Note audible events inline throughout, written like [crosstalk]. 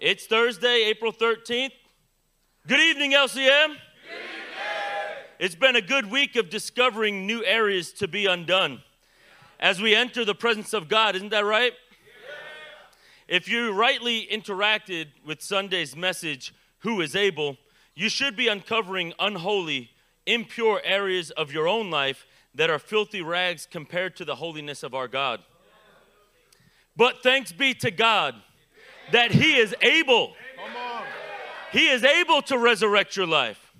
It's Thursday, April 13th. Good evening, LCM. Good evening. It's been a good week of discovering new areas to be undone as we enter the presence of God. Isn't that right? If you rightly interacted with Sunday's message, Who is Able, you should be uncovering unholy, impure areas of your own life that are filthy rags compared to the holiness of our God. But thanks be to God that He is able. He is able to resurrect your life.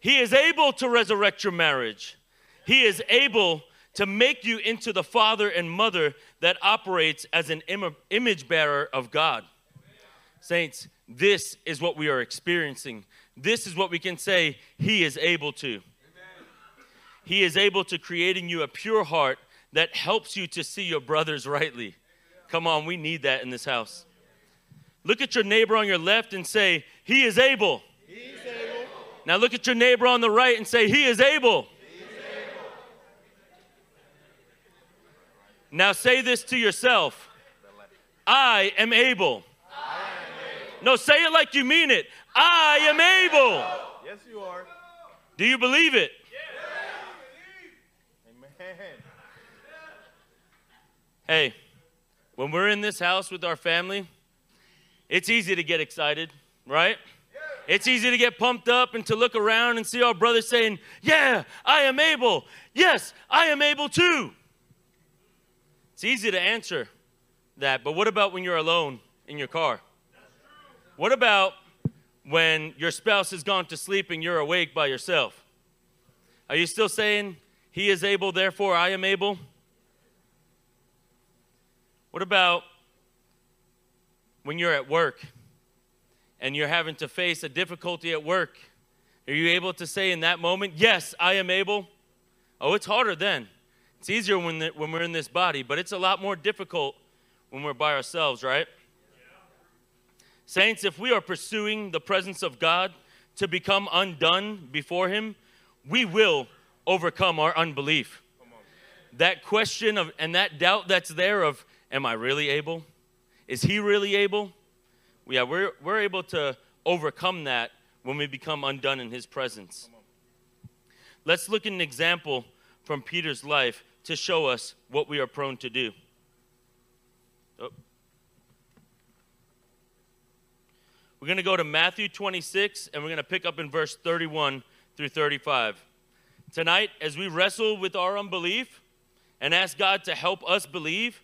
He is able to resurrect your marriage. He is able to make you into the father and mother that operates as an Im- image bearer of God. Saints, this is what we are experiencing. This is what we can say He is able to. He is able to creating you a pure heart that helps you to see your brothers rightly. Come on, we need that in this house. Look at your neighbor on your left and say, He is able. able. Now look at your neighbor on the right and say, He is able. He is able. Now say this to yourself I am able. I am able. No, say it like you mean it. I am able. Yes, you are. Do you believe it? Amen. Hey, when we're in this house with our family, it's easy to get excited, right? It's easy to get pumped up and to look around and see our brothers saying, Yeah, I am able. Yes, I am able too. It's easy to answer that, but what about when you're alone in your car? What about when your spouse has gone to sleep and you're awake by yourself? Are you still saying, He is able, therefore I am able? What about when you're at work and you're having to face a difficulty at work? Are you able to say in that moment, Yes, I am able? Oh, it's harder then. It's easier when, the, when we're in this body, but it's a lot more difficult when we're by ourselves, right? Saints, if we are pursuing the presence of God to become undone before Him, we will overcome our unbelief. That question of and that doubt that's there of, am I really able? Is He really able? Yeah, we're, we're able to overcome that when we become undone in His presence. Let's look at an example from Peter's life to show us what we are prone to do. Oh. We're going to go to Matthew 26 and we're going to pick up in verse 31 through 35. Tonight, as we wrestle with our unbelief and ask God to help us believe,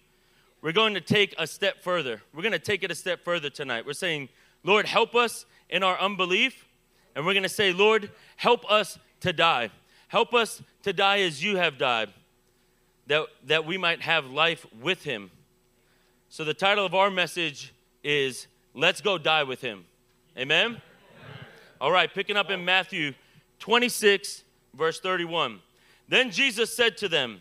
we're going to take a step further. We're going to take it a step further tonight. We're saying, Lord, help us in our unbelief. And we're going to say, Lord, help us to die. Help us to die as you have died, that, that we might have life with him. So the title of our message is Let's Go Die with Him. Amen? Amen? All right, picking up in Matthew 26, verse 31. Then Jesus said to them,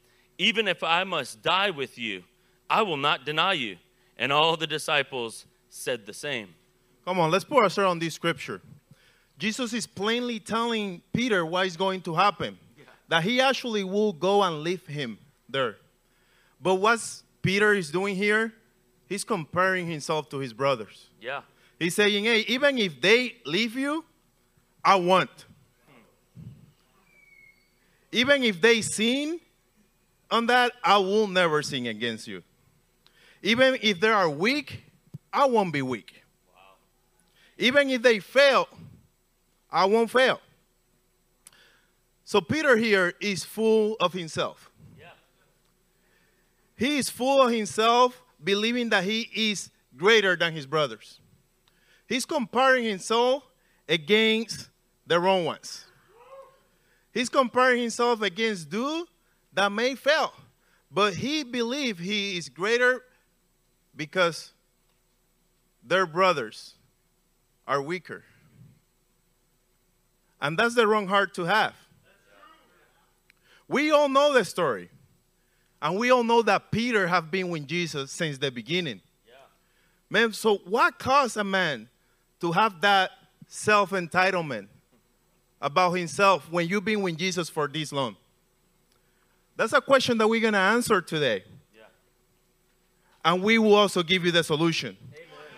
Even if I must die with you, I will not deny you. And all the disciples said the same. Come on, let's put ourselves on this scripture. Jesus is plainly telling Peter what is going to happen. Yeah. That he actually will go and leave him there. But what's Peter is doing here? He's comparing himself to his brothers. Yeah. He's saying, hey, even if they leave you, I want. Even if they sin on that, I will never sin against you. Even if they are weak, I won't be weak. Wow. Even if they fail, I won't fail. So Peter here is full of himself. Yeah. He is full of himself, believing that he is greater than his brothers. He's comparing himself against the wrong ones. He's comparing himself against dude that may fail, but he believes he is greater because their brothers are weaker. And that's the wrong heart to have. We all know the story. And we all know that Peter have been with Jesus since the beginning. Yeah. Man, so what caused a man to have that self-entitlement about himself when you've been with Jesus for this long? That's a question that we're going to answer today. Yeah. And we will also give you the solution.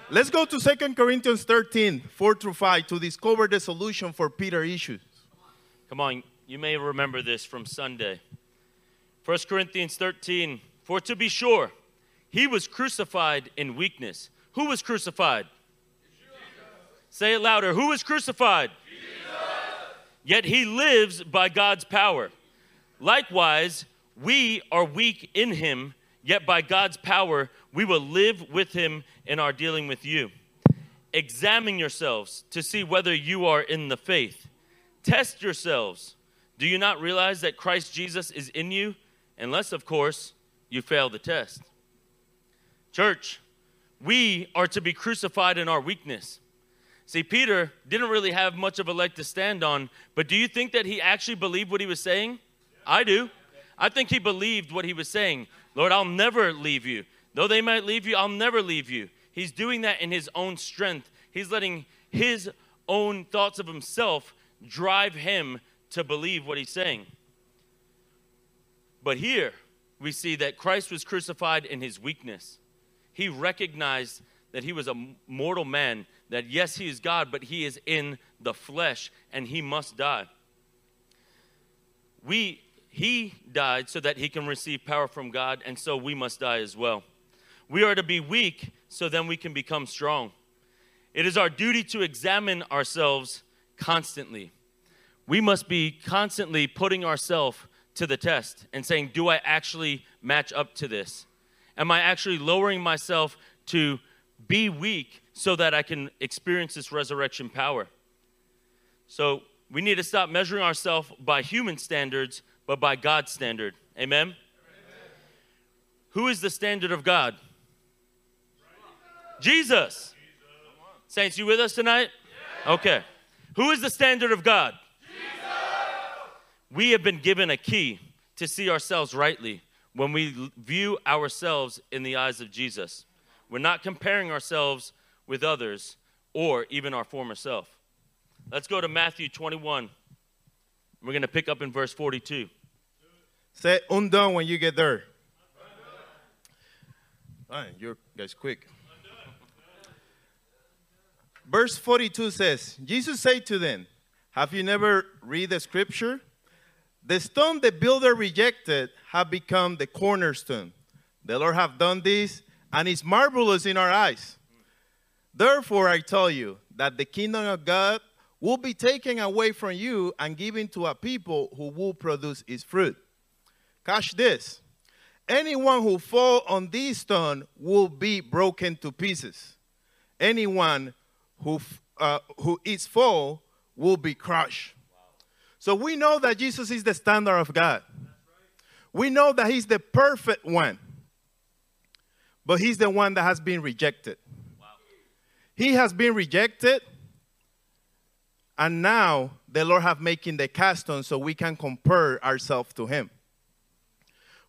Let's go to 2 Corinthians 13, 4 through 5 to discover the solution for Peter issues. Come on, you may remember this from Sunday. 1 Corinthians 13, for to be sure, he was crucified in weakness. Who was crucified? Say it louder. Who was crucified? Jesus. Yet he lives by God's power. Likewise, we are weak in him, yet by God's power, we will live with him in our dealing with you. Examine yourselves to see whether you are in the faith. Test yourselves. Do you not realize that Christ Jesus is in you? Unless, of course, you fail the test. Church, we are to be crucified in our weakness. See, Peter didn't really have much of a leg to stand on, but do you think that he actually believed what he was saying? I do. I think he believed what he was saying. Lord, I'll never leave you. Though they might leave you, I'll never leave you. He's doing that in his own strength. He's letting his own thoughts of himself drive him to believe what he's saying. But here we see that Christ was crucified in his weakness. He recognized that he was a mortal man, that yes, he is God, but he is in the flesh and he must die. We he died so that he can receive power from God, and so we must die as well. We are to be weak so then we can become strong. It is our duty to examine ourselves constantly. We must be constantly putting ourselves to the test and saying, Do I actually match up to this? Am I actually lowering myself to be weak so that I can experience this resurrection power? So we need to stop measuring ourselves by human standards but by God's standard. Amen? Amen? Who is the standard of God? Jesus. Saints, you with us tonight? Okay. Who is the standard of God? Jesus. We have been given a key to see ourselves rightly when we view ourselves in the eyes of Jesus. We're not comparing ourselves with others or even our former self. Let's go to Matthew 21. We're going to pick up in verse 42. Say undone when you get there. Fine, you guys quick. Verse 42 says, Jesus said to them, Have you never read the scripture? The stone the builder rejected have become the cornerstone. The Lord have done this, and it's marvelous in our eyes. Therefore, I tell you that the kingdom of God will be taken away from you and given to a people who will produce its fruit. Catch this. Anyone who fall on this stone will be broken to pieces. Anyone who, uh, who is fall will be crushed. So we know that Jesus is the standard of God. We know that he's the perfect one. But he's the one that has been rejected. He has been rejected and now the Lord have making the cast on so we can compare ourselves to him.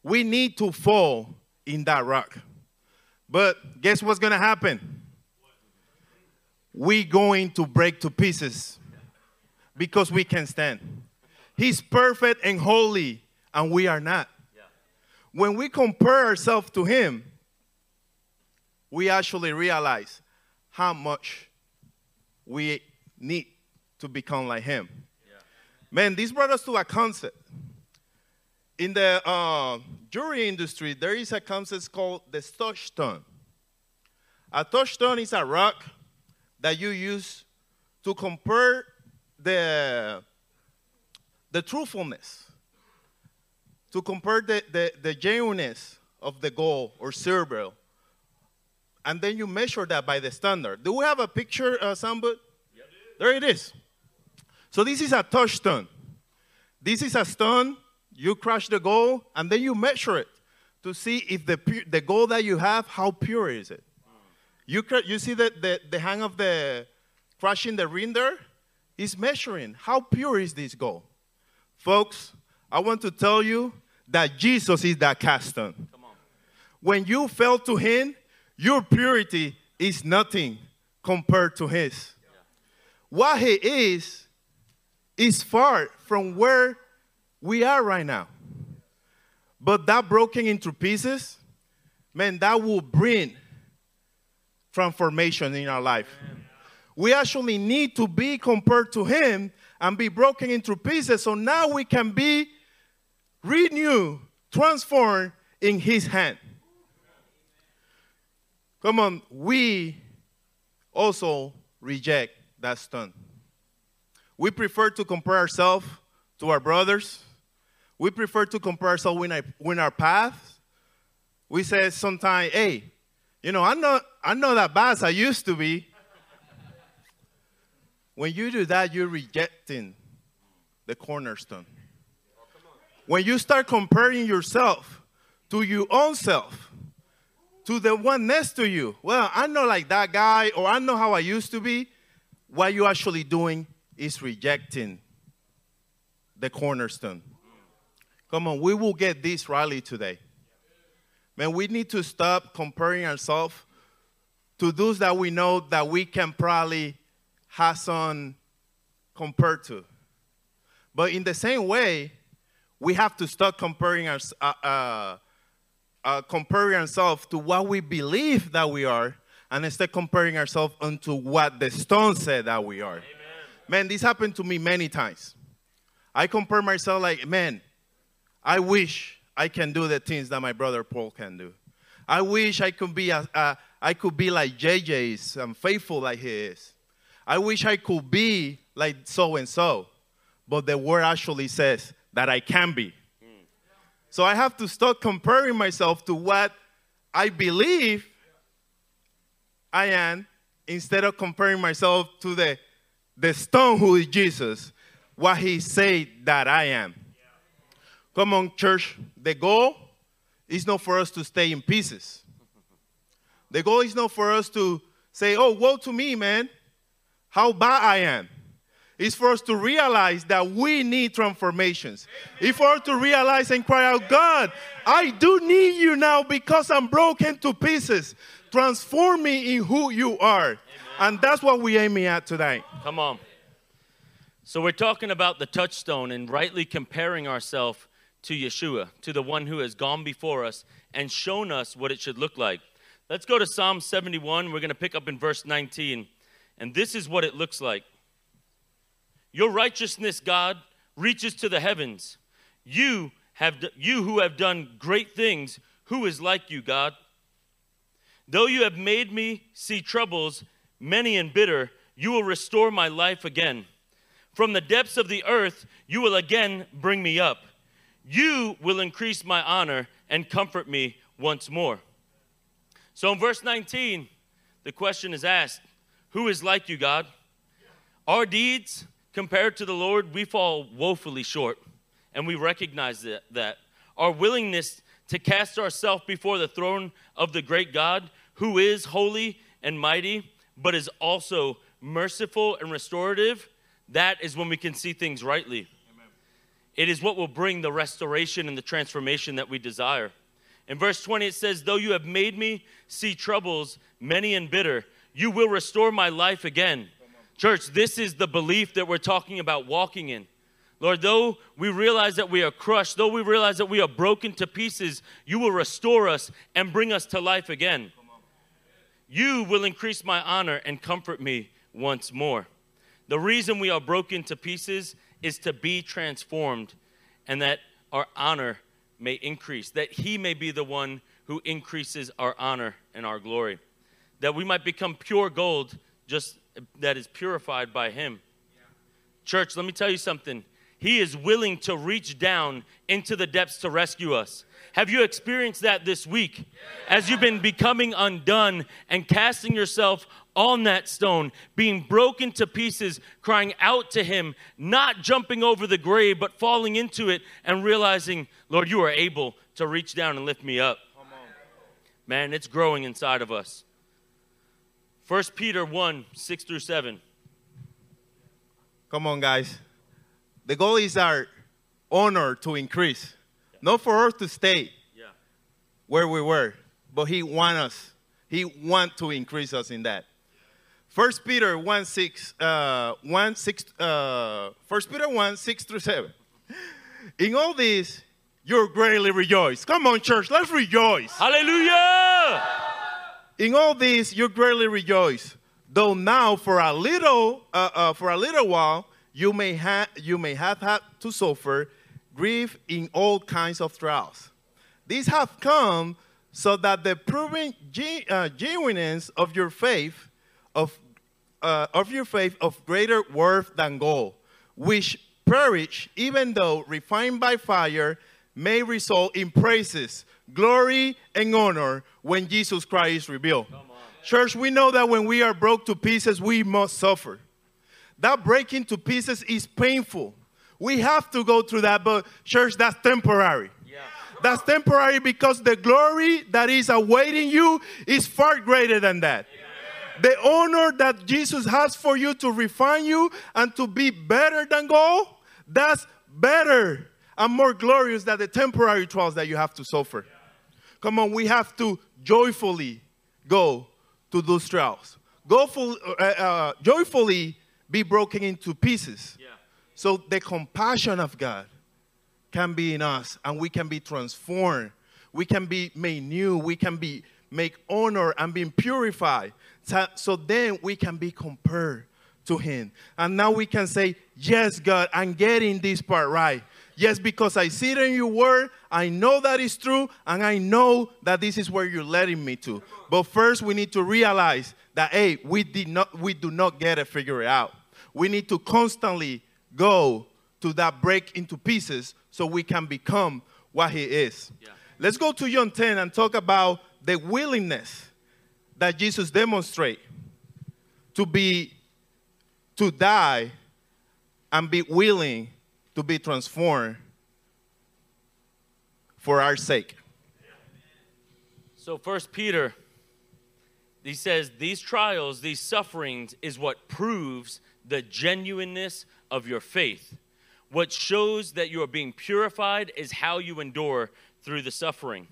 We need to fall in that rock. But guess what's going to happen? We going to break to pieces because we can stand. He's perfect and holy and we are not. When we compare ourselves to him, we actually realize how much we need to become like him. Yeah. Man, this brought us to a concept. In the uh, jewelry industry, there is a concept called the touchstone. A touchstone is a rock that you use to compare the, the truthfulness, to compare the, the, the genuineness of the gold or silver. And then you measure that by the standard. Do we have a picture, uh, Sambut? Yep. There it is. So this is a touchstone. This is a stone, you crush the gold, and then you measure it to see if the, the gold that you have, how pure is it. You, you see that the, the hang of the crushing the ring there is measuring. How pure is this gold? Folks, I want to tell you that Jesus is that cast stone. When you fell to him, your purity is nothing compared to his. What he is, is far from where we are right now. But that broken into pieces, man, that will bring transformation in our life. We actually need to be compared to him and be broken into pieces so now we can be renewed, transformed in his hand. Come on, we also reject that stone. We prefer to compare ourselves to our brothers. We prefer to compare ourselves with our, with our paths. We say sometimes, hey, you know, I'm not, I'm not that bad as I used to be. When you do that, you're rejecting the cornerstone. When you start comparing yourself to your own self, to the one next to you, well, I'm not like that guy, or I know how I used to be. What you're actually doing is rejecting the cornerstone. Come on, we will get this rally today. Man, we need to stop comparing ourselves to those that we know that we can probably have some compared to. But in the same way, we have to stop comparing, our, uh, uh, uh, comparing ourselves to what we believe that we are and instead comparing ourselves unto what the stone said that we are. Amen. Man, this happened to me many times. I compare myself like, man, I wish I can do the things that my brother Paul can do. I wish I could be a, a, I could be like JJ's and faithful like he is. I wish I could be like so and so. But the word actually says that I can be. So I have to stop comparing myself to what I believe I am instead of comparing myself to the, the stone who is Jesus, what he said that I am. Come on, church. The goal is not for us to stay in pieces. The goal is not for us to say, oh, woe to me, man. How bad I am. It's for us to realize that we need transformations. It's for us to realize and cry out, God, I do need you now because I'm broken to pieces. Transform me in who you are. And that's what we're aiming at today. Come on. So we're talking about the touchstone and rightly comparing ourselves to Yeshua, to the one who has gone before us and shown us what it should look like. Let's go to Psalm 71. We're going to pick up in verse 19. And this is what it looks like Your righteousness, God, reaches to the heavens. You, have, you who have done great things, who is like you, God? Though you have made me see troubles, many and bitter, you will restore my life again. From the depths of the earth, you will again bring me up. You will increase my honor and comfort me once more. So in verse 19, the question is asked Who is like you, God? Our deeds, compared to the Lord, we fall woefully short, and we recognize that. Our willingness to cast ourselves before the throne of the great God, who is holy and mighty, but is also merciful and restorative, that is when we can see things rightly. It is what will bring the restoration and the transformation that we desire. In verse 20, it says, Though you have made me see troubles, many and bitter, you will restore my life again. Church, this is the belief that we're talking about walking in. Lord, though we realize that we are crushed, though we realize that we are broken to pieces, you will restore us and bring us to life again. You will increase my honor and comfort me once more. The reason we are broken to pieces is to be transformed and that our honor may increase, that He may be the one who increases our honor and our glory, that we might become pure gold, just that is purified by Him. Yeah. Church, let me tell you something. He is willing to reach down into the depths to rescue us. Have you experienced that this week? As you've been becoming undone and casting yourself on that stone, being broken to pieces, crying out to Him, not jumping over the grave, but falling into it and realizing, Lord, you are able to reach down and lift me up. Man, it's growing inside of us. 1 Peter 1 6 through 7. Come on, guys. The goal is our honor to increase, not for us to stay Yeah. where we were, but He want us. He want to increase us in that. First Peter 1 6, uh, 1 6, uh, 1 Peter 1 6 through 7. In all this, you're greatly rejoice. Come on, church, let's rejoice. Hallelujah! In all this, you greatly rejoice, though now for a little, uh, uh, for a little while, you may have you may have had to suffer grief in all kinds of trials. These have come so that the proven gen- uh, genuineness of your faith, of uh, of your faith, of greater worth than gold, which perish even though refined by fire, may result in praises, glory, and honor when Jesus Christ is revealed. Church, we know that when we are broke to pieces, we must suffer. That breaking to pieces is painful. We have to go through that, but church, that's temporary. Yeah. That's temporary because the glory that is awaiting you is far greater than that. The honor that Jesus has for you to refine you and to be better than gold, that's better and more glorious than the temporary trials that you have to suffer. Come on, we have to joyfully go to those trials. Go full, uh, uh, joyfully be broken into pieces. Yeah. So the compassion of God can be in us and we can be transformed. We can be made new. We can be make honor and being purified. So, so then we can be compared to him. And now we can say, Yes, God, I'm getting this part right. Yes, because I see it in your word, I know that is true, and I know that this is where you're letting me to. But first we need to realize that hey, we did not we do not get it figured out. We need to constantly go to that break into pieces so we can become what he is. Yeah. Let's go to John 10 and talk about the willingness that Jesus demonstrate to be to die and be willing to be transformed for our sake. So First Peter, he says, these trials, these sufferings is what proves the genuineness of your faith. What shows that you are being purified is how you endure through the suffering.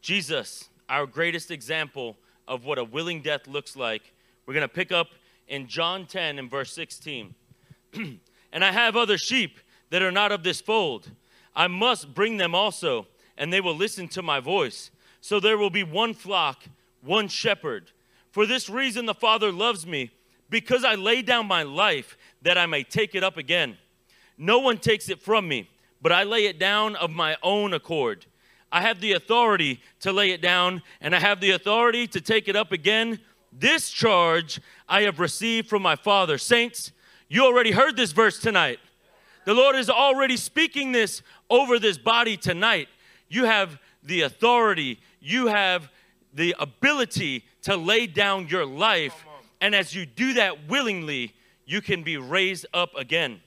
Jesus, our greatest example of what a willing death looks like, we're going to pick up in John 10 and verse 16. [clears throat] and I have other sheep that are not of this fold. I must bring them also, and they will listen to my voice. So there will be one flock, one shepherd. For this reason, the Father loves me, because I lay down my life that I may take it up again. No one takes it from me, but I lay it down of my own accord. I have the authority to lay it down, and I have the authority to take it up again. This charge I have received from my Father. Saints, you already heard this verse tonight. The Lord is already speaking this over this body tonight. You have the authority, you have the ability to lay down your life. And as you do that willingly, you can be raised up again.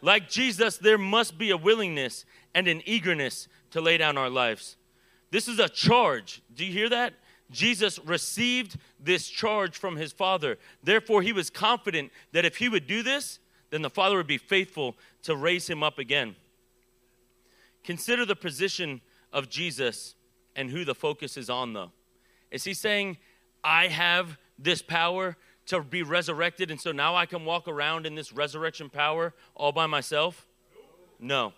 Like Jesus, there must be a willingness and an eagerness to lay down our lives. This is a charge. Do you hear that? Jesus received this charge from his Father. Therefore, he was confident that if he would do this, then the Father would be faithful to raise him up again. Consider the position of Jesus and who the focus is on, though. Is he saying, I have this power to be resurrected, and so now I can walk around in this resurrection power all by myself? No.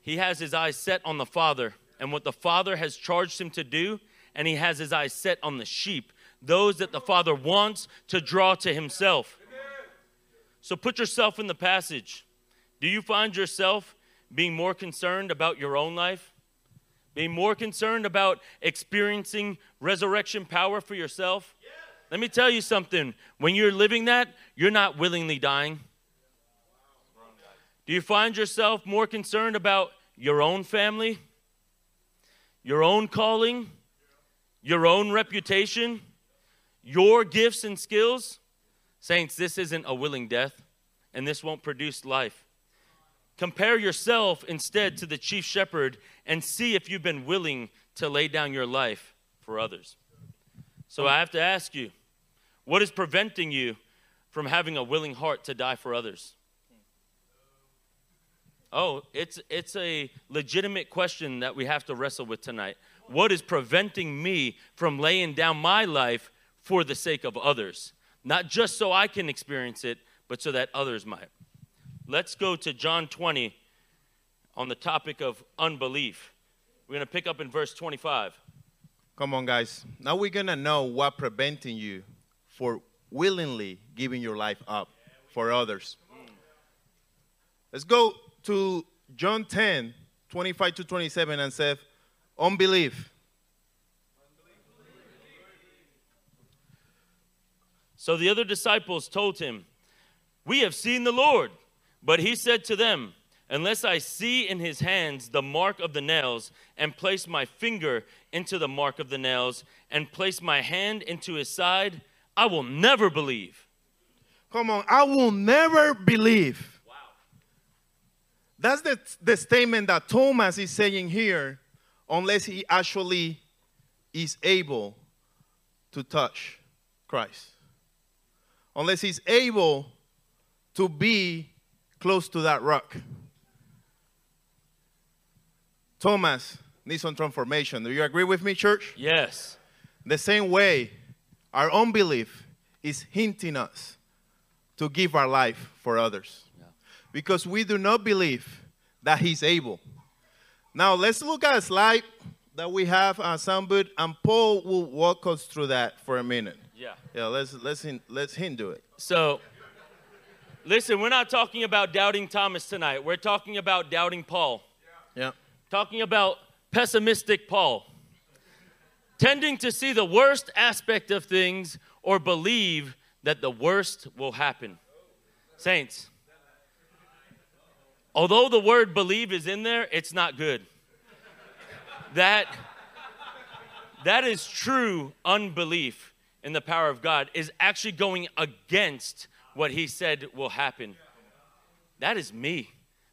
He has his eyes set on the Father and what the Father has charged him to do, and he has his eyes set on the sheep, those that the Father wants to draw to himself. So put yourself in the passage. Do you find yourself being more concerned about your own life? Being more concerned about experiencing resurrection power for yourself? Let me tell you something. When you're living that, you're not willingly dying. Do you find yourself more concerned about your own family, your own calling, your own reputation, your gifts and skills? Saints, this isn't a willing death, and this won't produce life. Compare yourself instead to the chief shepherd and see if you've been willing to lay down your life for others. So I have to ask you What is preventing you from having a willing heart to die for others? Oh, it's it's a legitimate question that we have to wrestle with tonight. What is preventing me from laying down my life for the sake of others? Not just so I can experience it, but so that others might. Let's go to John 20 on the topic of unbelief. We're going to pick up in verse 25. Come on, guys. Now we're going to know what preventing you for willingly giving your life up for others. Let's go to John 10, 25 to 27 and say, unbelief. So the other disciples told him, We have seen the Lord. But he said to them, Unless I see in his hands the mark of the nails, and place my finger into the mark of the nails, and place my hand into his side, I will never believe. Come on, I will never believe. Wow. That's the, the statement that Thomas is saying here, unless he actually is able to touch Christ. Unless he's able to be close to that rock. Thomas needs some transformation. Do you agree with me, church? Yes. The same way, our unbelief is hinting us to give our life for others. Yeah. Because we do not believe that He's able. Now, let's look at a slide that we have on Soundboot, and Paul will walk us through that for a minute. Yeah. Yeah, let's, let's, let's him do it. So, listen, we're not talking about doubting Thomas tonight. We're talking about doubting Paul. Yeah. talking about pessimistic Paul, tending to see the worst aspect of things or believe that the worst will happen. Saints, although the word believe is in there, it's not good. That that is true unbelief in the power of God is actually going against what he said will happen. That is me.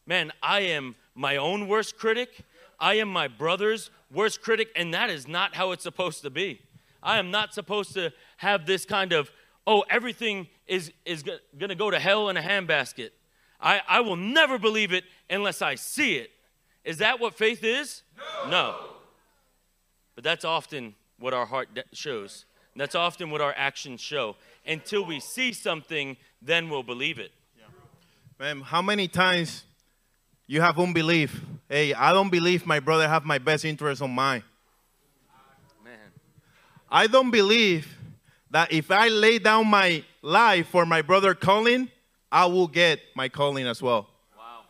Man, I am my own worst critic. I am my brother's worst critic, and that is not how it's supposed to be. I am not supposed to have this kind of, oh, everything is, is going to go to hell in a handbasket. I, I will never believe it unless I see it. Is that what faith is? No. no. But that's often what our heart shows. That's often what our actions show. Until we see something, then we'll believe it. Man, how many times you have unbelief? Hey, I don't believe my brother have my best interest on mind. Man. I don't believe that if I lay down my life for my brother Colin, I will get my calling as well. Wow.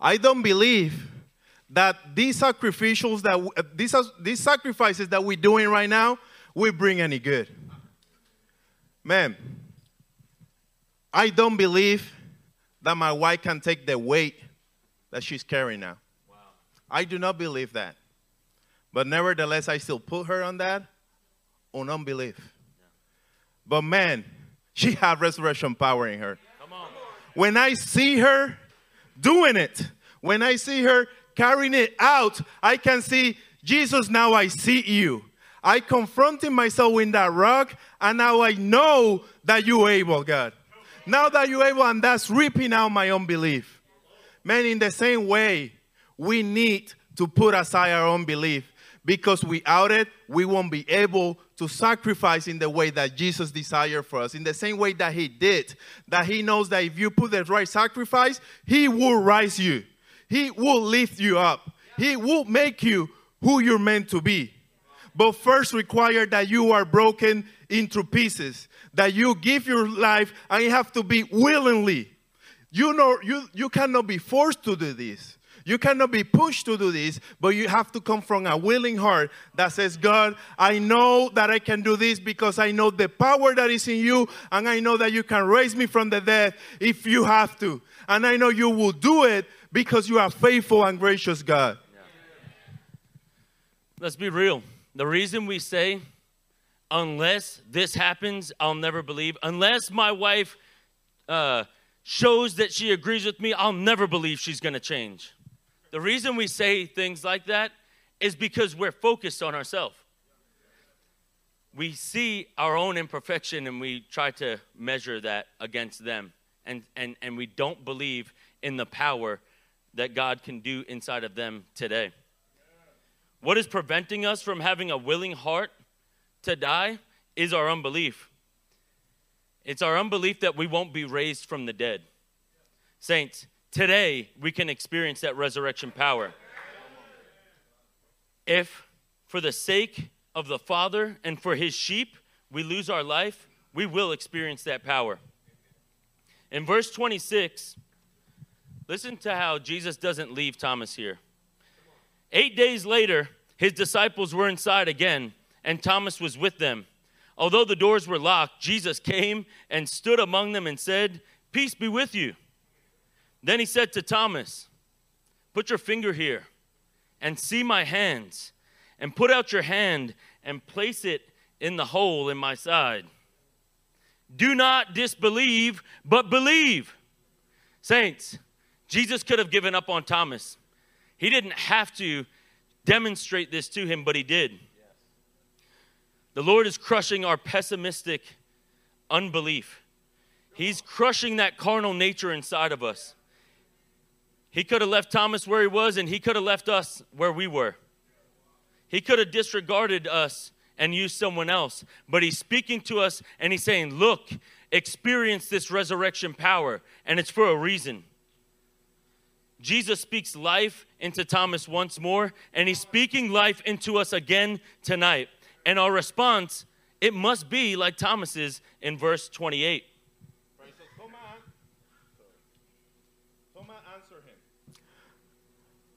I don't believe that these sacrificials that uh, these these sacrifices that we're doing right now will bring any good. Man, I don't believe that my wife can take the weight that she's carrying now. I do not believe that. But nevertheless, I still put her on that on unbelief. But man, she has resurrection power in her. When I see her doing it, when I see her carrying it out, I can see Jesus, now I see you. I confronted myself in that rock, and now I know that you're able, God. Now that you're able, and that's ripping out my unbelief. Man, in the same way, we need to put aside our own belief because without it, we won't be able to sacrifice in the way that Jesus desired for us. In the same way that He did, that He knows that if you put the right sacrifice, He will rise you, He will lift you up, He will make you who you're meant to be but first require that you are broken into pieces, that you give your life, and you have to be willingly. You know, you, you cannot be forced to do this. You cannot be pushed to do this, but you have to come from a willing heart that says, God, I know that I can do this because I know the power that is in you, and I know that you can raise me from the dead if you have to. And I know you will do it because you are faithful and gracious, God. Let's be real. The reason we say, unless this happens, I'll never believe, unless my wife uh, shows that she agrees with me, I'll never believe she's going to change. The reason we say things like that is because we're focused on ourselves. we see our own imperfection and we try to measure that against them. And, and, and we don't believe in the power that God can do inside of them today. What is preventing us from having a willing heart to die is our unbelief. It's our unbelief that we won't be raised from the dead. Saints, today we can experience that resurrection power. If, for the sake of the Father and for his sheep, we lose our life, we will experience that power. In verse 26, listen to how Jesus doesn't leave Thomas here. Eight days later, his disciples were inside again, and Thomas was with them. Although the doors were locked, Jesus came and stood among them and said, Peace be with you. Then he said to Thomas, Put your finger here and see my hands, and put out your hand and place it in the hole in my side. Do not disbelieve, but believe. Saints, Jesus could have given up on Thomas. He didn't have to demonstrate this to him, but he did. The Lord is crushing our pessimistic unbelief. He's crushing that carnal nature inside of us. He could have left Thomas where he was, and he could have left us where we were. He could have disregarded us and used someone else, but he's speaking to us and he's saying, Look, experience this resurrection power, and it's for a reason. Jesus speaks life into Thomas once more, and he's speaking life into us again tonight. And our response, it must be like Thomas's in verse 28.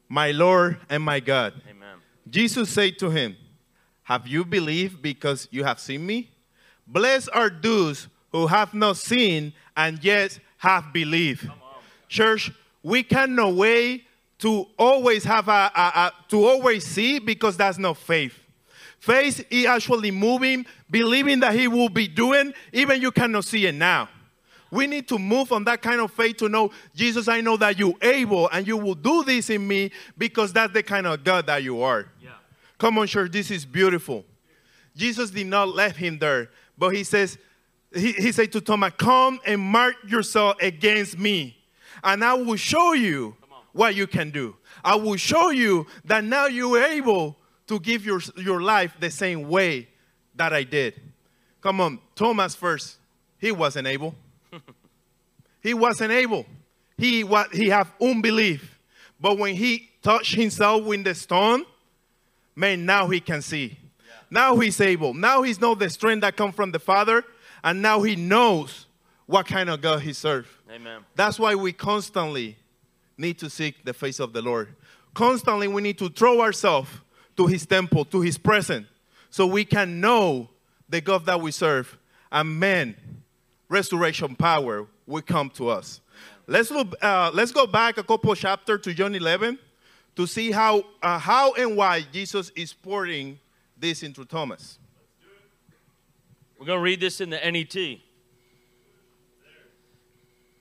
My Lord and my God. Amen. Jesus said to him, Have you believed because you have seen me? Blessed are those who have not seen and yet have believed. Church, we cannot wait to always have a, a, a to always see because that's not faith. Faith is actually moving, believing that He will be doing, even you cannot see it now. We need to move on that kind of faith to know, Jesus, I know that you're able and you will do this in me because that's the kind of God that you are. Yeah. Come on, church, this is beautiful. Jesus did not let him there, but he says, he, he said to Thomas, Come and mark yourself against me, and I will show you what you can do. I will show you that now you're able to give your, your life the same way that I did. Come on, Thomas first, he wasn't able. He wasn't able. He, was, he have unbelief. But when he touched himself with the stone, man, now he can see. Now he's able. Now he's know the strength that comes from the Father, and now he knows what kind of God he serves. Amen. That's why we constantly need to seek the face of the Lord. Constantly, we need to throw ourselves to his temple, to his presence, so we can know the God that we serve. And man, resurrection power will come to us. Let's look. Uh, let's go back a couple chapters to John 11 to see how uh, how and why Jesus is pouring this into Thomas. We're going to read this in the NET.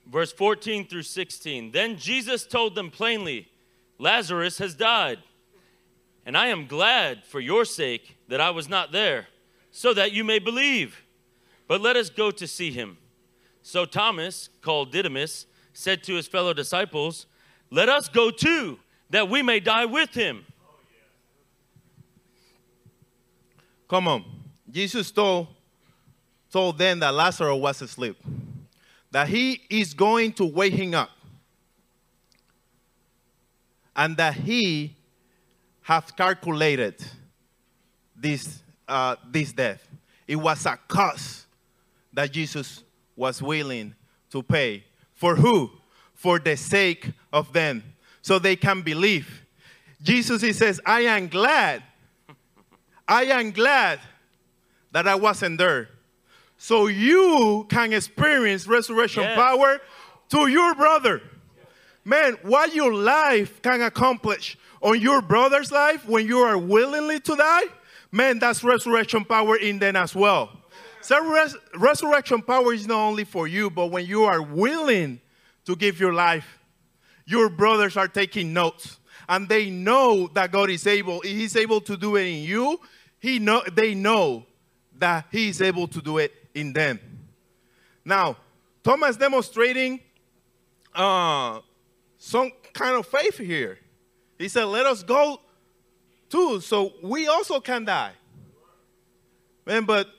Verse 14 through 16. Then Jesus told them plainly, Lazarus has died. And I am glad for your sake that I was not there, so that you may believe. But let us go to see him. So Thomas, called Didymus, said to his fellow disciples, Let us go too, that we may die with him. Come on. Jesus told, told them that Lazarus was asleep, that he is going to wake him up, and that he have calculated this, uh, this death. It was a cost that Jesus was willing to pay. For who? For the sake of them, so they can believe. Jesus, he says, I am glad I am glad that I wasn't there. So you can experience resurrection Yes. power to your brother. Man, what your life can accomplish on your brother's life when you are willingly to die, man, that's resurrection power in them as well. So res- resurrection power is not only for you, but when you are willing to give your life, your brothers are taking notes and they know that God is able. He's able to do it in you. He know, they know that he is able to do it in them. Now, Thomas demonstrating uh, some kind of faith here. He said, Let us go too, so we also can die. Man, but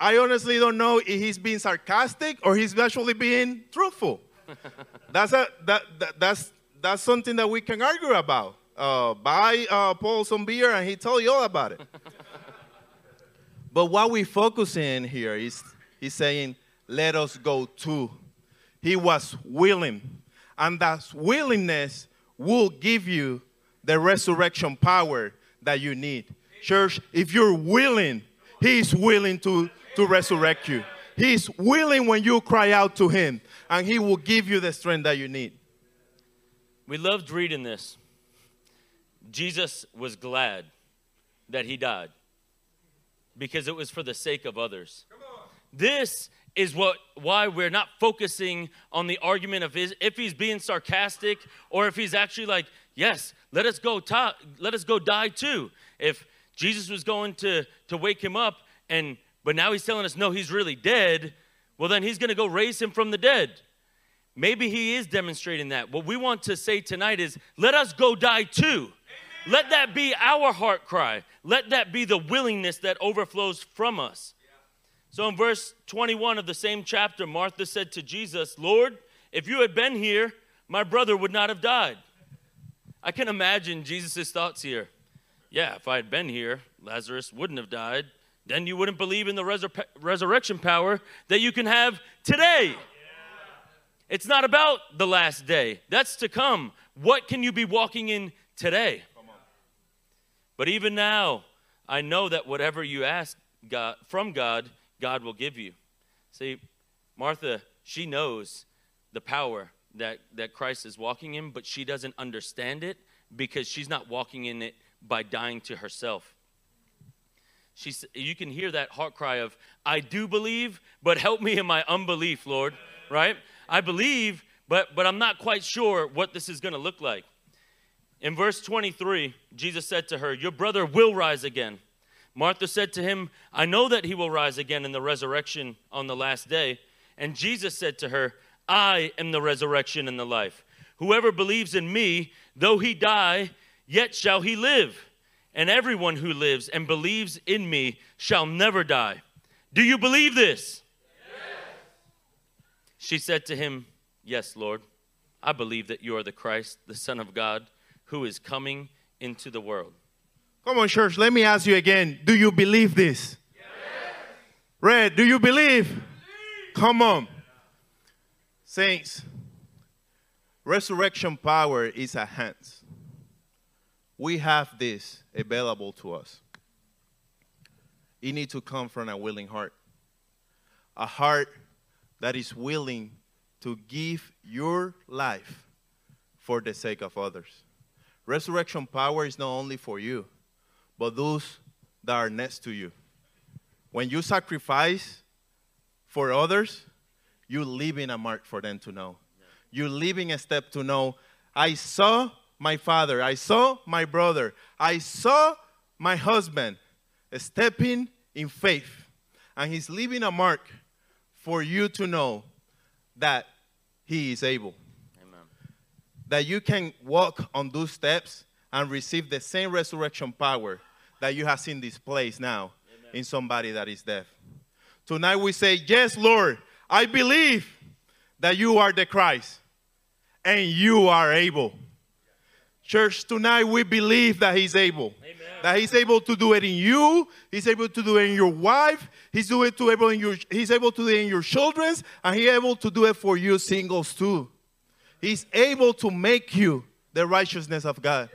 I honestly don't know if he's being sarcastic or he's actually being truthful. [laughs] that's, a, that, that, that's, that's something that we can argue about. Uh, buy uh, Paul some beer and he tell you all about it. [laughs] but what we focus in here is he's saying, let us go too. He was willing. And that willingness will give you the resurrection power that you need. Church, if you're willing, He's willing to, to resurrect you. He's willing when you cry out to Him, and He will give you the strength that you need. We loved reading this. Jesus was glad that He died because it was for the sake of others. This is what why we're not focusing on the argument of his, if he's being sarcastic or if he's actually like, yes, let us go let us go die too. If Jesus was going to to wake him up and but now he's telling us no, he's really dead, well then he's going to go raise him from the dead. Maybe he is demonstrating that. What we want to say tonight is let us go die too. Let that be our heart cry. Let that be the willingness that overflows from us. So in verse 21 of the same chapter, Martha said to Jesus, Lord, if you had been here, my brother would not have died. I can imagine Jesus' thoughts here. Yeah, if I had been here, Lazarus wouldn't have died. Then you wouldn't believe in the resur- resurrection power that you can have today. It's not about the last day, that's to come. What can you be walking in today? But even now, I know that whatever you ask God, from God, God will give you. See, Martha, she knows the power that, that Christ is walking in, but she doesn't understand it because she's not walking in it by dying to herself. She's, you can hear that heart cry of, I do believe, but help me in my unbelief, Lord, right? I believe, but, but I'm not quite sure what this is going to look like. In verse 23, Jesus said to her, Your brother will rise again. Martha said to him, I know that he will rise again in the resurrection on the last day. And Jesus said to her, I am the resurrection and the life. Whoever believes in me, though he die, yet shall he live. And everyone who lives and believes in me shall never die. Do you believe this? Yes. She said to him, Yes, Lord. I believe that you are the Christ, the Son of God, who is coming into the world. Come on, church, let me ask you again. Do you believe this? Yes. Red, do you believe? believe? Come on. Saints, resurrection power is at hand. We have this available to us. It needs to come from a willing heart. A heart that is willing to give your life for the sake of others. Resurrection power is not only for you, but those that are next to you. When you sacrifice for others, you're leaving a mark for them to know. You're leaving a step to know, I saw my father, I saw my brother, I saw my husband stepping in faith. And he's leaving a mark for you to know that he is able. Amen. That you can walk on those steps and receive the same resurrection power that you have seen displayed now Amen. in somebody that is deaf. Tonight we say, Yes, Lord, I believe that you are the Christ and you are able. Church, tonight we believe that He's able. Amen. That He's able to do it in you, He's able to do it in your wife, He's doing to able in your He's able to do it in your children's, and He's able to do it for you singles too. He's able to make you the righteousness of God.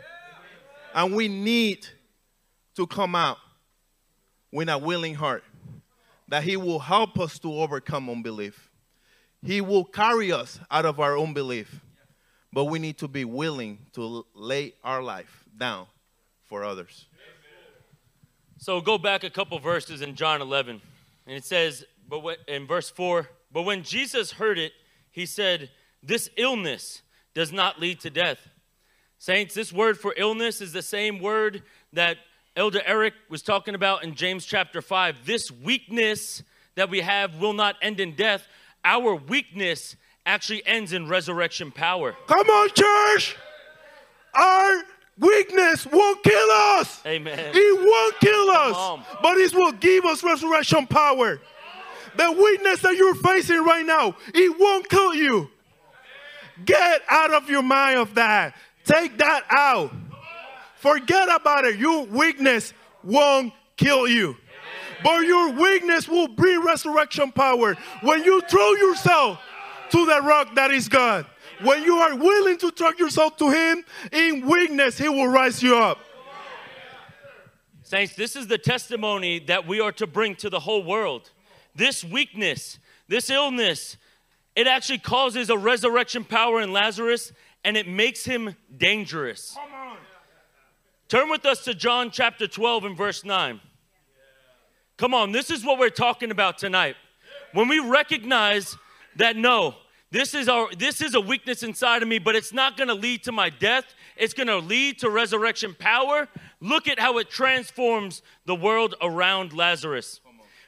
And we need to come out with a willing heart that He will help us to overcome unbelief. He will carry us out of our unbelief. But we need to be willing to lay our life down for others. So go back a couple verses in John 11, and it says, but in verse 4, but when Jesus heard it, he said, This illness does not lead to death. Saints, this word for illness is the same word that Elder Eric was talking about in James chapter 5, this weakness that we have will not end in death. Our weakness actually ends in resurrection power. Come on, church. Our weakness won't kill us. Amen. It won't kill us, but it will give us resurrection power. The weakness that you're facing right now, it won't kill you. Get out of your mind of that. Take that out. Forget about it. Your weakness won't kill you. But your weakness will bring resurrection power when you throw yourself to the rock that is God. When you are willing to throw yourself to Him in weakness, He will rise you up. Saints, this is the testimony that we are to bring to the whole world. This weakness, this illness, it actually causes a resurrection power in Lazarus and it makes him dangerous. Turn with us to John chapter 12 and verse 9. Come on, this is what we're talking about tonight. When we recognize that no, this is our this is a weakness inside of me, but it's not going to lead to my death. It's going to lead to resurrection power. Look at how it transforms the world around Lazarus.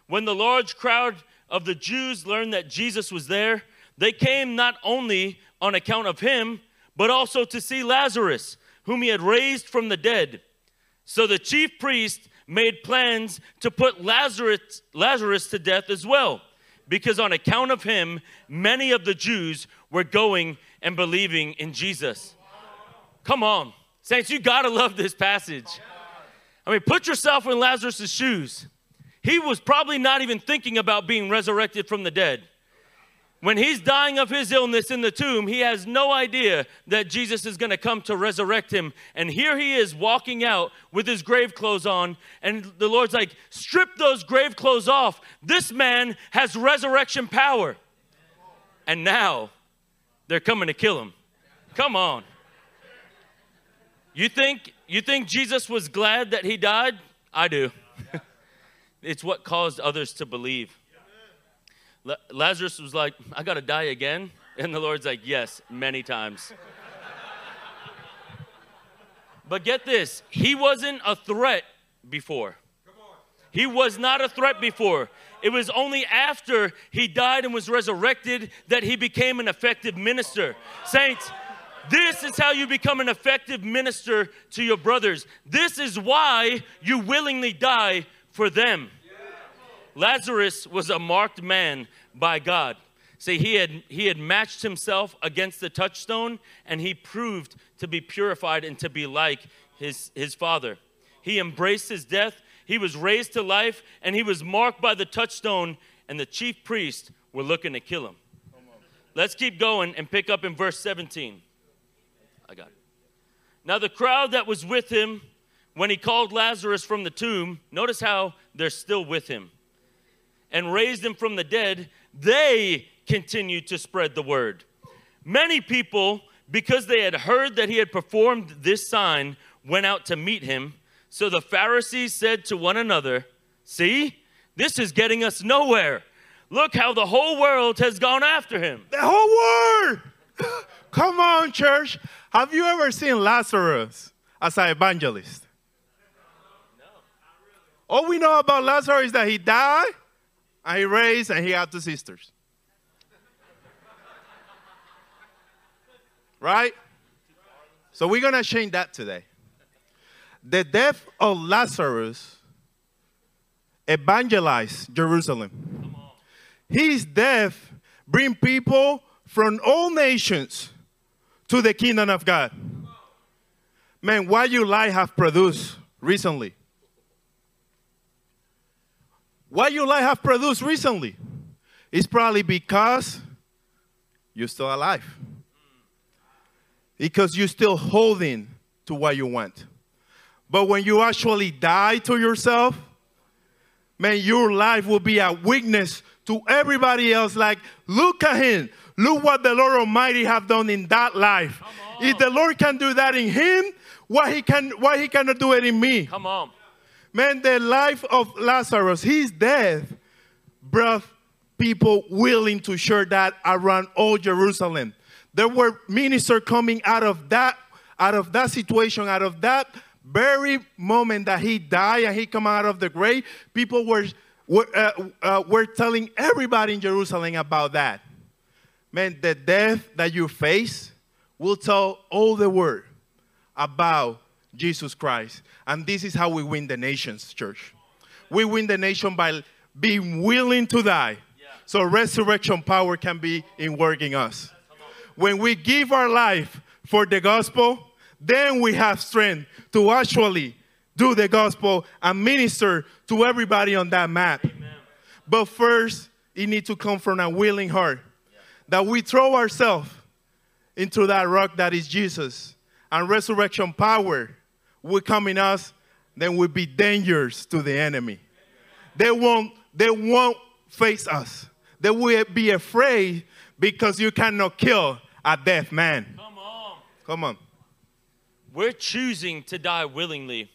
When the large crowd of the Jews learned that Jesus was there, they came not only on account of him, but also to see Lazarus, whom he had raised from the dead. So the chief priest made plans to put Lazarus, Lazarus to death as well, because on account of him, many of the Jews were going and believing in Jesus. Come on, saints, you gotta love this passage. I mean, put yourself in Lazarus' shoes. He was probably not even thinking about being resurrected from the dead. When he's dying of his illness in the tomb, he has no idea that Jesus is going to come to resurrect him. And here he is walking out with his grave clothes on. And the Lord's like, strip those grave clothes off. This man has resurrection power. And now they're coming to kill him. Come on. You think, you think Jesus was glad that he died? I do. [laughs] it's what caused others to believe. Lazarus was like, I got to die again. And the Lord's like, Yes, many times. but get this, he wasn't a threat before. He was not a threat before. It was only after he died and was resurrected that he became an effective minister. Saints, this is how you become an effective minister to your brothers. This is why you willingly die for them. Lazarus was a marked man by God. See, he had, he had matched himself against the touchstone and he proved to be purified and to be like his, his father. He embraced his death, he was raised to life, and he was marked by the touchstone, and the chief priests were looking to kill him. Let's keep going and pick up in verse 17. I got it. Now, the crowd that was with him when he called Lazarus from the tomb, notice how they're still with him and raised him from the dead, they continued to spread the word. Many people, because they had heard that he had performed this sign, went out to meet him. So the Pharisees said to one another, See, this is getting us nowhere. Look how the whole world has gone after him. The whole world! [gasps] Come on, church. Have you ever seen Lazarus as an evangelist? No. All we know about Lazarus is that he died he raised and he had two sisters. Right? So we're going to change that today. The death of Lazarus evangelized Jerusalem. His death bring people from all nations to the kingdom of God. Man, what your life have produced recently? What your life have produced recently is probably because you're still alive. Because you're still holding to what you want. But when you actually die to yourself, man, your life will be a witness to everybody else. Like, look at him. Look what the Lord Almighty have done in that life. If the Lord can do that in him, why he can why he cannot do it in me? Come on. Man, the life of Lazarus, his death, brought people willing to share that around all Jerusalem. There were ministers coming out of that, out of that situation, out of that very moment that he died and he come out of the grave, people were were, uh, uh, were telling everybody in Jerusalem about that. Man, the death that you face will tell all the world about Jesus Christ. And this is how we win the nations, church. We win the nation by being willing to die. So resurrection power can be in working us. When we give our life for the gospel, then we have strength to actually do the gospel and minister to everybody on that map. But first, it needs to come from a willing heart that we throw ourselves into that rock that is Jesus and resurrection power will come in us, then we'll be dangerous to the enemy. They won't, they won't face us. They will be afraid because you cannot kill a deaf man. Come on. Come on. We're choosing to die willingly.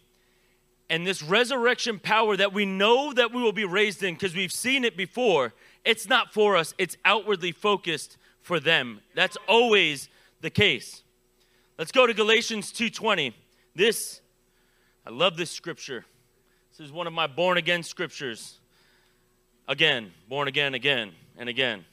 And this resurrection power that we know that we will be raised in because we've seen it before, it's not for us, it's outwardly focused for them. That's always the case. Let's go to Galatians 2:20. This I love this scripture. This is one of my born again scriptures. Again, born again again and again.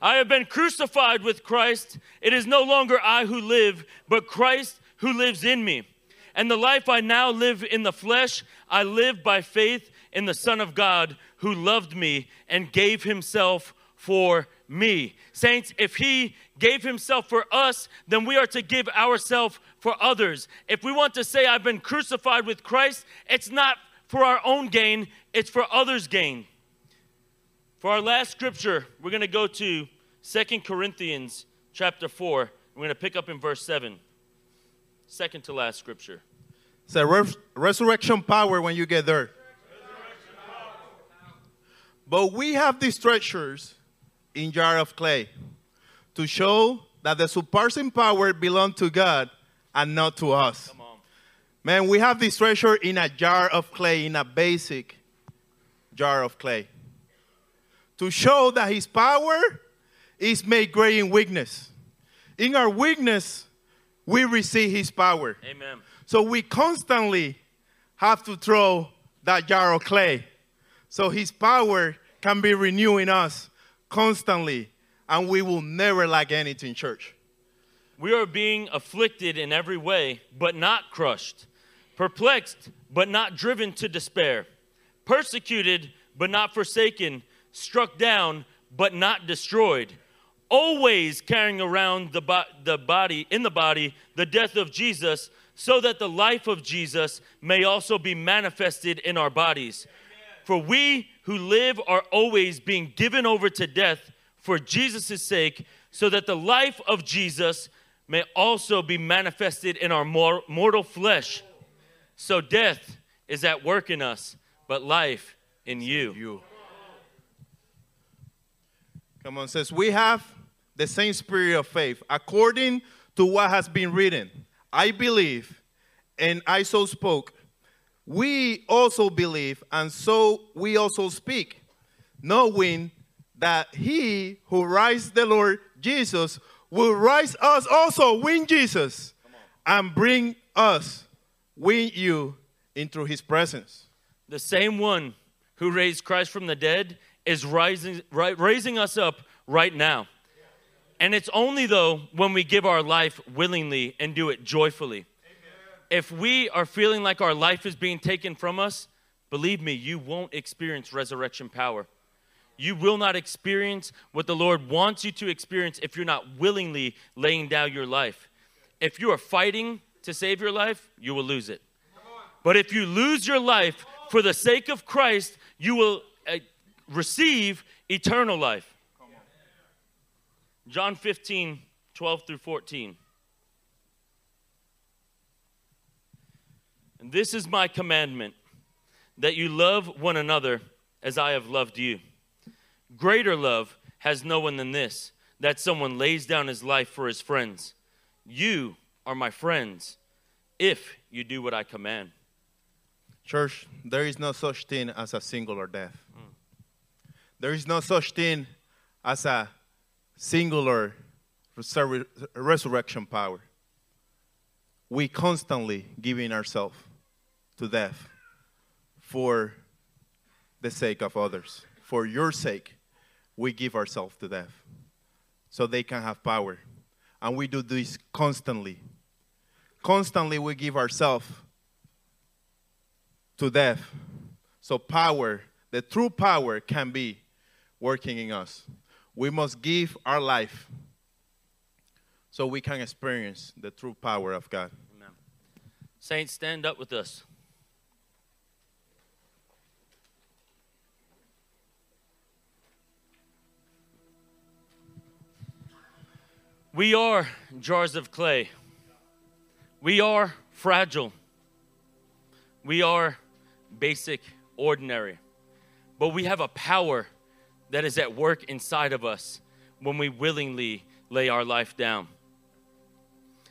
I have been crucified with Christ. It is no longer I who live, but Christ who lives in me. And the life I now live in the flesh, I live by faith in the Son of God who loved me and gave himself for me. Saints, if he gave himself for us, then we are to give ourselves for others. If we want to say, I've been crucified with Christ, it's not for our own gain, it's for others' gain. For our last scripture, we're going to go to Second Corinthians chapter 4. We're going to pick up in verse 7. Second to last scripture. So res- resurrection power when you get there. But we have these treasures in jar of clay to show that the surpassing power belongs to God and not to us. Man, we have this treasure in a jar of clay, in a basic jar of clay. To show that his power is made great in weakness. In our weakness, we receive his power. Amen. So we constantly have to throw that jar of clay. So his power can be renewing us constantly, and we will never lack anything, church. We are being afflicted in every way, but not crushed, perplexed, but not driven to despair, persecuted, but not forsaken, struck down, but not destroyed, always carrying around the, bo- the body, in the body, the death of Jesus, so that the life of Jesus may also be manifested in our bodies. For we who live are always being given over to death for Jesus' sake, so that the life of Jesus may also be manifested in our mor- mortal flesh. So death is at work in us, but life in you. You. Come on, says we have the same spirit of faith according to what has been written. I believe, and I so spoke. We also believe, and so we also speak, knowing that he who raised the Lord Jesus will rise us also, win Jesus, and bring us, win you into his presence. The same one who raised Christ from the dead is rising, ri- raising us up right now. And it's only though when we give our life willingly and do it joyfully. If we are feeling like our life is being taken from us, believe me, you won't experience resurrection power. You will not experience what the Lord wants you to experience if you're not willingly laying down your life. If you are fighting to save your life, you will lose it. But if you lose your life for the sake of Christ, you will uh, receive eternal life. John 15, 12 through 14. And this is my commandment that you love one another as I have loved you. Greater love has no one than this that someone lays down his life for his friends. You are my friends if you do what I command. Church, there is no such thing as a singular death. There is no such thing as a singular resur- resurrection power. We constantly giving ourselves to death for the sake of others. For your sake, we give ourselves to death so they can have power. And we do this constantly. Constantly, we give ourselves to death so power, the true power, can be working in us. We must give our life so we can experience the true power of God. Amen. Saints, stand up with us. We are jars of clay. We are fragile. We are basic, ordinary. But we have a power that is at work inside of us when we willingly lay our life down.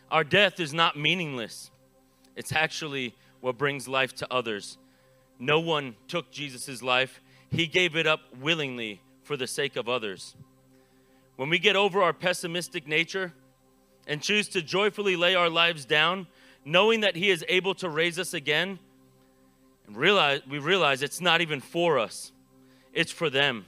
Our death is not meaningless, it's actually what brings life to others. No one took Jesus' life, he gave it up willingly for the sake of others. When we get over our pessimistic nature and choose to joyfully lay our lives down, knowing that He is able to raise us again, and realize, we realize it's not even for us, it's for them.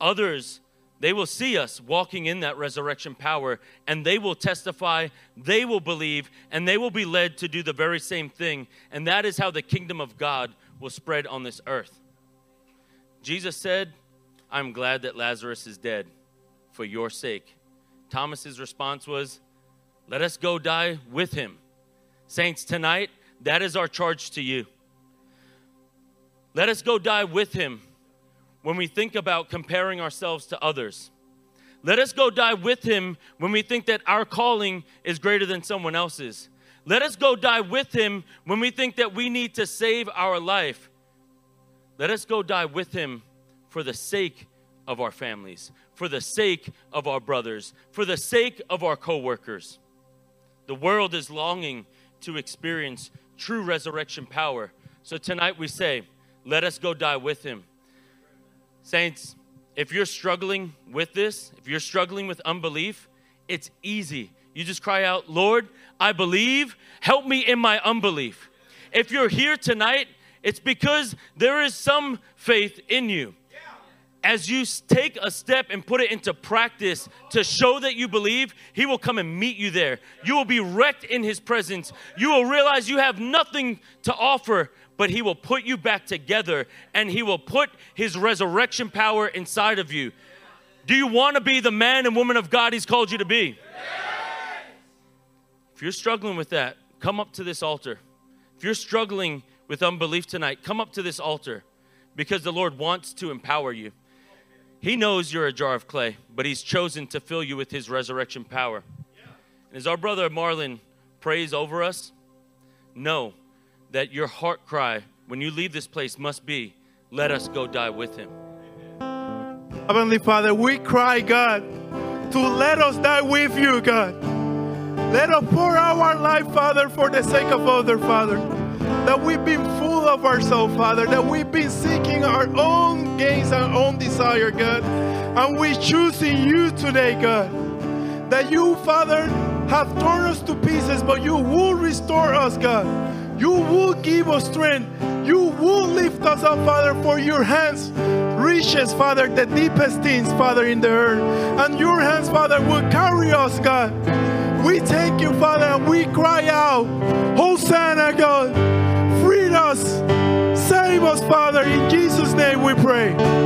Others, they will see us walking in that resurrection power and they will testify, they will believe, and they will be led to do the very same thing. And that is how the kingdom of God will spread on this earth. Jesus said, I'm glad that Lazarus is dead for your sake. Thomas's response was, Let us go die with him. Saints, tonight, that is our charge to you. Let us go die with him when we think about comparing ourselves to others. Let us go die with him when we think that our calling is greater than someone else's. Let us go die with him when we think that we need to save our life. Let us go die with him for the sake of our families, for the sake of our brothers, for the sake of our coworkers. The world is longing to experience true resurrection power. So tonight we say, let us go die with him. Saints, if you're struggling with this, if you're struggling with unbelief, it's easy. You just cry out, Lord, I believe, help me in my unbelief. If you're here tonight, it's because there is some faith in you. As you take a step and put it into practice to show that you believe, He will come and meet you there. You will be wrecked in His presence. You will realize you have nothing to offer, but He will put you back together and He will put His resurrection power inside of you. Do you want to be the man and woman of God He's called you to be? If you're struggling with that, come up to this altar. If you're struggling with unbelief tonight, come up to this altar because the Lord wants to empower you. He knows you're a jar of clay, but He's chosen to fill you with His resurrection power. And as our brother Marlon prays over us, know that your heart cry when you leave this place must be, let us go die with Him. Heavenly Father, we cry, God, to let us die with you, God. Let us pour out our life, Father, for the sake of other, Father. That we've been of ourselves, Father. That we've been seeking our own gains, our own desire, God. And we choose in you today, God. That you, Father, have torn us to pieces, but you will restore us, God. You will give us strength. You will lift us up, Father, for your hands reaches, Father, the deepest things, Father, in the earth. And your hands, Father, will carry us, God. We thank you, Father, and we cry out, Hosanna, God. Us. Save us, Father. In Jesus' name we pray.